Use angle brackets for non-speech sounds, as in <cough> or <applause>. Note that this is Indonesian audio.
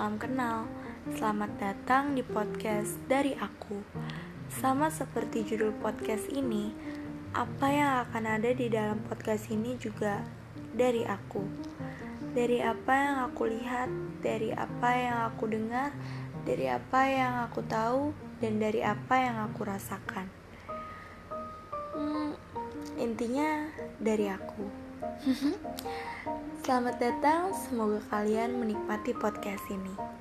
salam kenal. Selamat datang di podcast dari aku. Sama seperti judul podcast ini, apa yang akan ada di dalam podcast ini juga dari aku. Dari apa yang aku lihat, dari apa yang aku dengar, dari apa yang aku tahu, dan dari apa yang aku rasakan. Hmm, intinya dari aku. <laughs> Selamat datang, semoga kalian menikmati podcast ini.